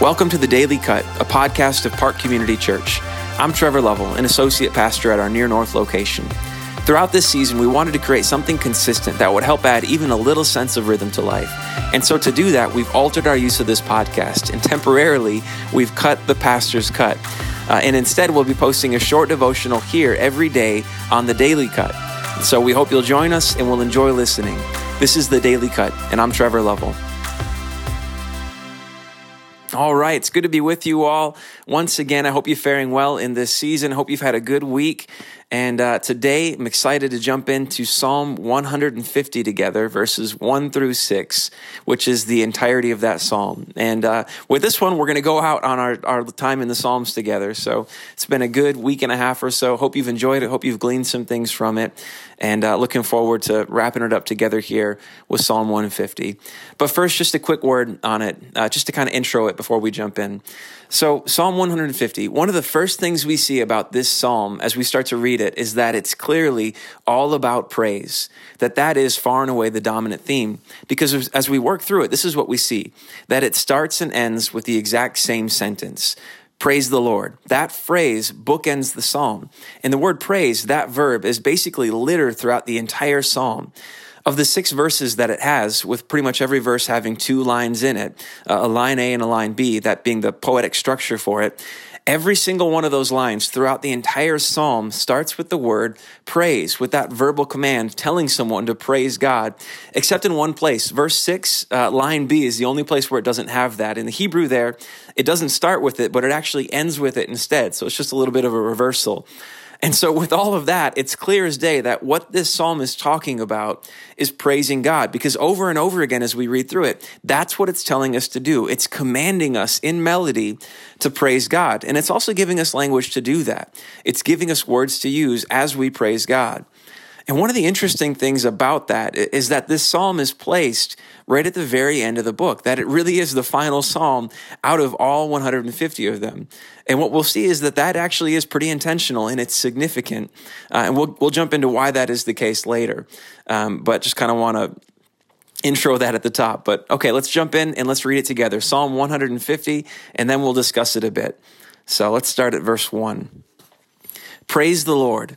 Welcome to the Daily Cut, a podcast of Park Community Church. I'm Trevor Lovell, an associate pastor at our Near North location. Throughout this season, we wanted to create something consistent that would help add even a little sense of rhythm to life. And so, to do that, we've altered our use of this podcast, and temporarily, we've cut the pastor's cut. Uh, and instead, we'll be posting a short devotional here every day on the Daily Cut. So, we hope you'll join us and we'll enjoy listening. This is the Daily Cut, and I'm Trevor Lovell. All right, it's good to be with you all once again. I hope you're faring well in this season. Hope you've had a good week. And uh, today, I'm excited to jump into Psalm 150 together, verses 1 through 6, which is the entirety of that psalm. And uh, with this one, we're going to go out on our, our time in the Psalms together. So it's been a good week and a half or so. Hope you've enjoyed it. Hope you've gleaned some things from it. And uh, looking forward to wrapping it up together here with Psalm 150. But first, just a quick word on it, uh, just to kind of intro it before we jump in. So, Psalm 150, one of the first things we see about this psalm as we start to read it is that it's clearly all about praise. That that is far and away the dominant theme because as we work through it, this is what we see that it starts and ends with the exact same sentence. Praise the Lord. That phrase bookends the psalm. And the word praise, that verb, is basically littered throughout the entire psalm. Of the six verses that it has, with pretty much every verse having two lines in it, uh, a line A and a line B, that being the poetic structure for it, every single one of those lines throughout the entire psalm starts with the word praise, with that verbal command telling someone to praise God, except in one place. Verse 6, uh, line B, is the only place where it doesn't have that. In the Hebrew, there, it doesn't start with it, but it actually ends with it instead. So it's just a little bit of a reversal. And so, with all of that, it's clear as day that what this psalm is talking about is praising God because over and over again, as we read through it, that's what it's telling us to do. It's commanding us in melody to praise God. And it's also giving us language to do that. It's giving us words to use as we praise God. And one of the interesting things about that is that this psalm is placed right at the very end of the book, that it really is the final psalm out of all 150 of them. And what we'll see is that that actually is pretty intentional and it's significant. Uh, and we'll, we'll jump into why that is the case later. Um, but just kind of want to intro that at the top. But okay, let's jump in and let's read it together. Psalm 150, and then we'll discuss it a bit. So let's start at verse 1. Praise the Lord.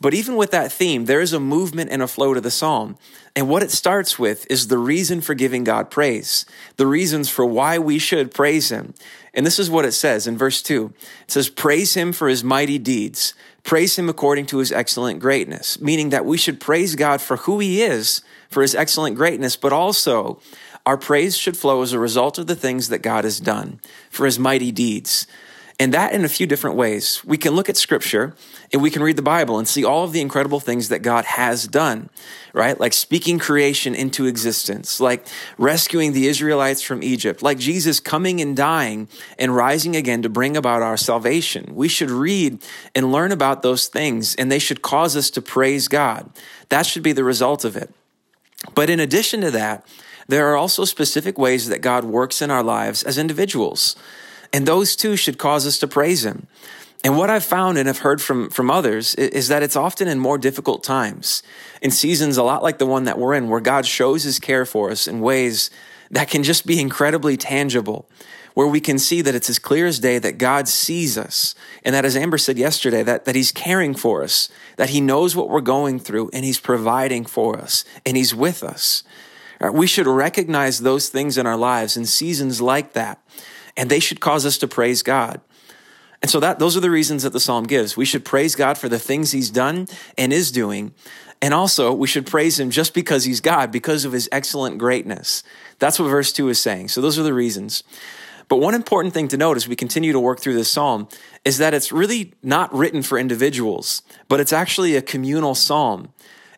But even with that theme, there is a movement and a flow to the psalm. And what it starts with is the reason for giving God praise, the reasons for why we should praise Him. And this is what it says in verse 2 it says, Praise Him for His mighty deeds, praise Him according to His excellent greatness, meaning that we should praise God for who He is, for His excellent greatness, but also our praise should flow as a result of the things that God has done, for His mighty deeds. And that in a few different ways. We can look at scripture and we can read the Bible and see all of the incredible things that God has done, right? Like speaking creation into existence, like rescuing the Israelites from Egypt, like Jesus coming and dying and rising again to bring about our salvation. We should read and learn about those things and they should cause us to praise God. That should be the result of it. But in addition to that, there are also specific ways that God works in our lives as individuals. And those too should cause us to praise him. And what I've found and have heard from, from others is that it's often in more difficult times, in seasons a lot like the one that we're in, where God shows his care for us in ways that can just be incredibly tangible, where we can see that it's as clear as day that God sees us. And that, as Amber said yesterday, that, that he's caring for us, that he knows what we're going through, and he's providing for us, and he's with us. Uh, we should recognize those things in our lives in seasons like that and they should cause us to praise God. And so that those are the reasons that the psalm gives. We should praise God for the things he's done and is doing. And also, we should praise him just because he's God, because of his excellent greatness. That's what verse 2 is saying. So those are the reasons. But one important thing to note as we continue to work through this psalm is that it's really not written for individuals, but it's actually a communal psalm.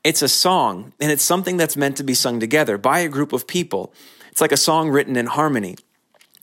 It's a song, and it's something that's meant to be sung together by a group of people. It's like a song written in harmony.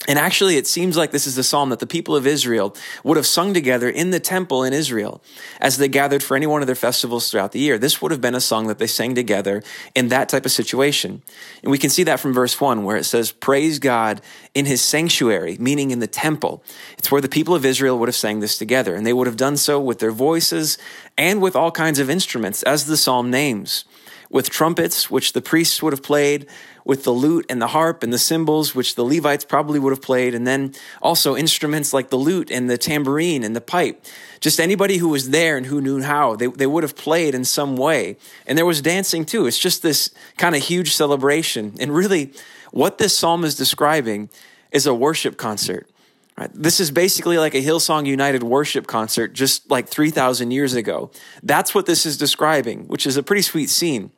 And actually, it seems like this is a psalm that the people of Israel would have sung together in the temple in Israel as they gathered for any one of their festivals throughout the year. This would have been a song that they sang together in that type of situation. And we can see that from verse 1, where it says, Praise God in his sanctuary, meaning in the temple. It's where the people of Israel would have sang this together. And they would have done so with their voices and with all kinds of instruments, as the psalm names with trumpets, which the priests would have played, with the lute and the harp and the cymbals, which the Levites probably would have played, and then also instruments like the lute and the tambourine and the pipe. Just anybody who was there and who knew how, they, they would have played in some way. And there was dancing too. It's just this kind of huge celebration. And really, what this psalm is describing is a worship concert. Right? This is basically like a Hillsong United worship concert just like 3,000 years ago. That's what this is describing, which is a pretty sweet scene.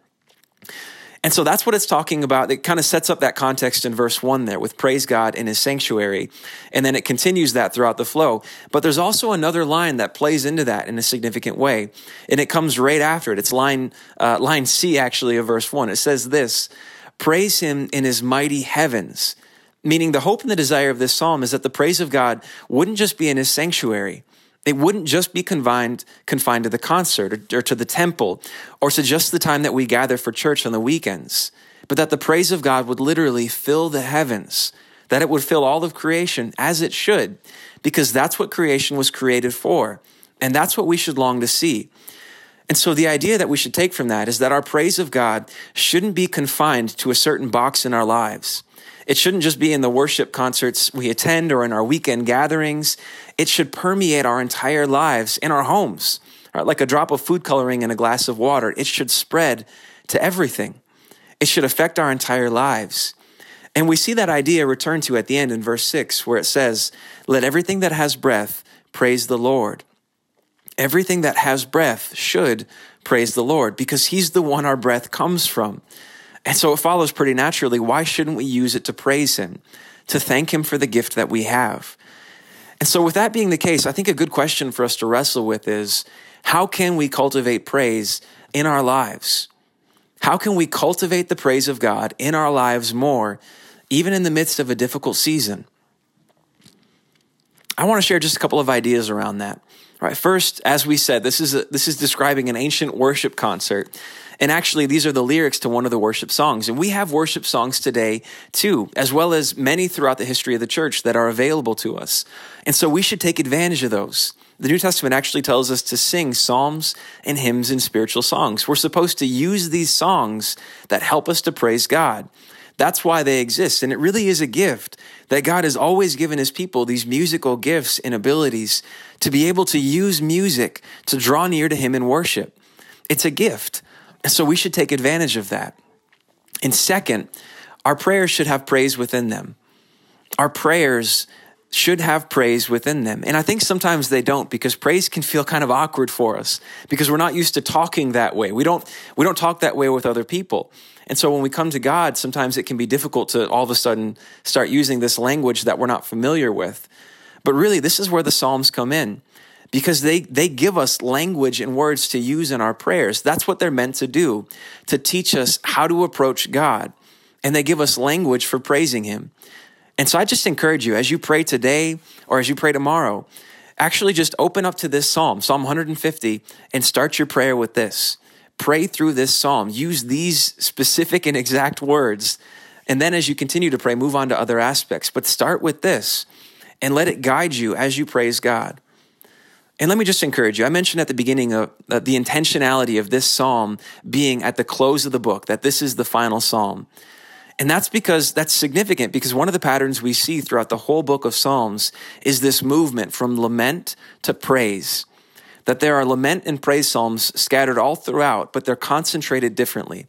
And so that's what it's talking about. It kind of sets up that context in verse one there with praise God in his sanctuary. And then it continues that throughout the flow. But there's also another line that plays into that in a significant way. And it comes right after it. It's line, uh, line C actually of verse one. It says this, praise him in his mighty heavens. Meaning the hope and the desire of this psalm is that the praise of God wouldn't just be in his sanctuary, it wouldn't just be confined, confined to the concert or, or to the temple or to just the time that we gather for church on the weekends, but that the praise of God would literally fill the heavens, that it would fill all of creation as it should, because that's what creation was created for. And that's what we should long to see. And so the idea that we should take from that is that our praise of God shouldn't be confined to a certain box in our lives. It shouldn't just be in the worship concerts we attend or in our weekend gatherings. It should permeate our entire lives in our homes, right? like a drop of food coloring in a glass of water. It should spread to everything. It should affect our entire lives. And we see that idea returned to at the end in verse 6, where it says, Let everything that has breath praise the Lord. Everything that has breath should praise the Lord because He's the one our breath comes from. And so it follows pretty naturally why shouldn't we use it to praise Him, to thank Him for the gift that we have? And so, with that being the case, I think a good question for us to wrestle with is how can we cultivate praise in our lives? How can we cultivate the praise of God in our lives more, even in the midst of a difficult season? I want to share just a couple of ideas around that. All right, first, as we said, this is a, this is describing an ancient worship concert and actually, these are the lyrics to one of the worship songs. And we have worship songs today too, as well as many throughout the history of the church that are available to us. And so we should take advantage of those. The New Testament actually tells us to sing psalms and hymns and spiritual songs. We're supposed to use these songs that help us to praise God. That's why they exist. And it really is a gift that God has always given his people these musical gifts and abilities to be able to use music to draw near to him in worship. It's a gift. So we should take advantage of that. And second, our prayers should have praise within them. Our prayers should have praise within them. And I think sometimes they don't because praise can feel kind of awkward for us because we're not used to talking that way. We don't we don't talk that way with other people. And so when we come to God, sometimes it can be difficult to all of a sudden start using this language that we're not familiar with. But really this is where the Psalms come in because they, they give us language and words to use in our prayers. That's what they're meant to do, to teach us how to approach God. And they give us language for praising Him. And so I just encourage you, as you pray today or as you pray tomorrow, actually just open up to this psalm, Psalm 150, and start your prayer with this. Pray through this psalm. Use these specific and exact words. And then as you continue to pray, move on to other aspects. But start with this and let it guide you as you praise God. And let me just encourage you. I mentioned at the beginning of uh, the intentionality of this psalm being at the close of the book, that this is the final psalm. And that's because that's significant because one of the patterns we see throughout the whole book of Psalms is this movement from lament to praise. That there are lament and praise psalms scattered all throughout, but they're concentrated differently.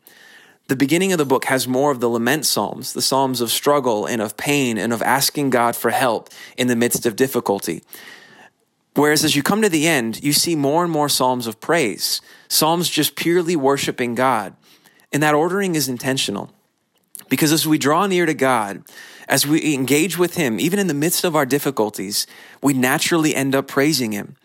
The beginning of the book has more of the lament psalms, the psalms of struggle and of pain and of asking God for help in the midst of difficulty. Whereas as you come to the end, you see more and more Psalms of praise, Psalms just purely worshiping God. And that ordering is intentional. Because as we draw near to God, as we engage with Him, even in the midst of our difficulties, we naturally end up praising Him.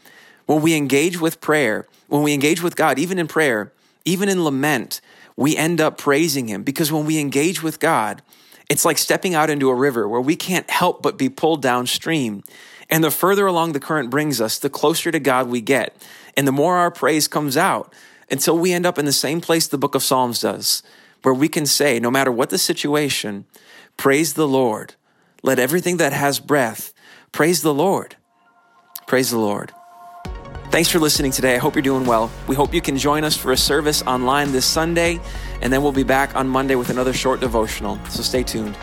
When we engage with prayer, when we engage with God, even in prayer, even in lament, we end up praising Him. Because when we engage with God, It's like stepping out into a river where we can't help but be pulled downstream. And the further along the current brings us, the closer to God we get. And the more our praise comes out until we end up in the same place the book of Psalms does, where we can say, no matter what the situation, praise the Lord. Let everything that has breath praise the Lord. Praise the Lord. Thanks for listening today. I hope you're doing well. We hope you can join us for a service online this Sunday, and then we'll be back on Monday with another short devotional. So stay tuned.